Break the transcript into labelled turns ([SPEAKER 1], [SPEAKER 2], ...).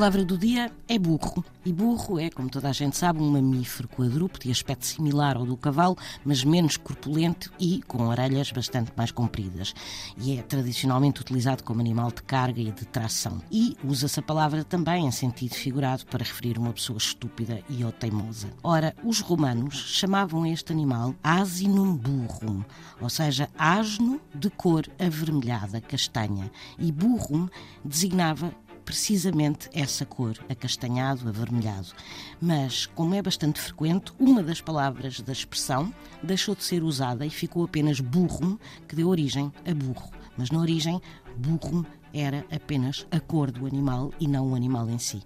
[SPEAKER 1] palavra do dia é burro. E burro é, como toda a gente sabe, um mamífero quadrúpede de aspecto similar ao do cavalo, mas menos corpulento e com orelhas bastante mais compridas. E é tradicionalmente utilizado como animal de carga e de tração. E usa-se a palavra também em sentido figurado para referir uma pessoa estúpida e ou teimosa. Ora, os romanos chamavam este animal asinum burrum, ou seja, asno de cor avermelhada, castanha, e burrum designava precisamente essa cor, acastanhado, avermelhado. Mas, como é bastante frequente, uma das palavras da expressão deixou de ser usada e ficou apenas burrum, que deu origem a burro. Mas na origem, burrum era apenas a cor do animal e não o animal em si.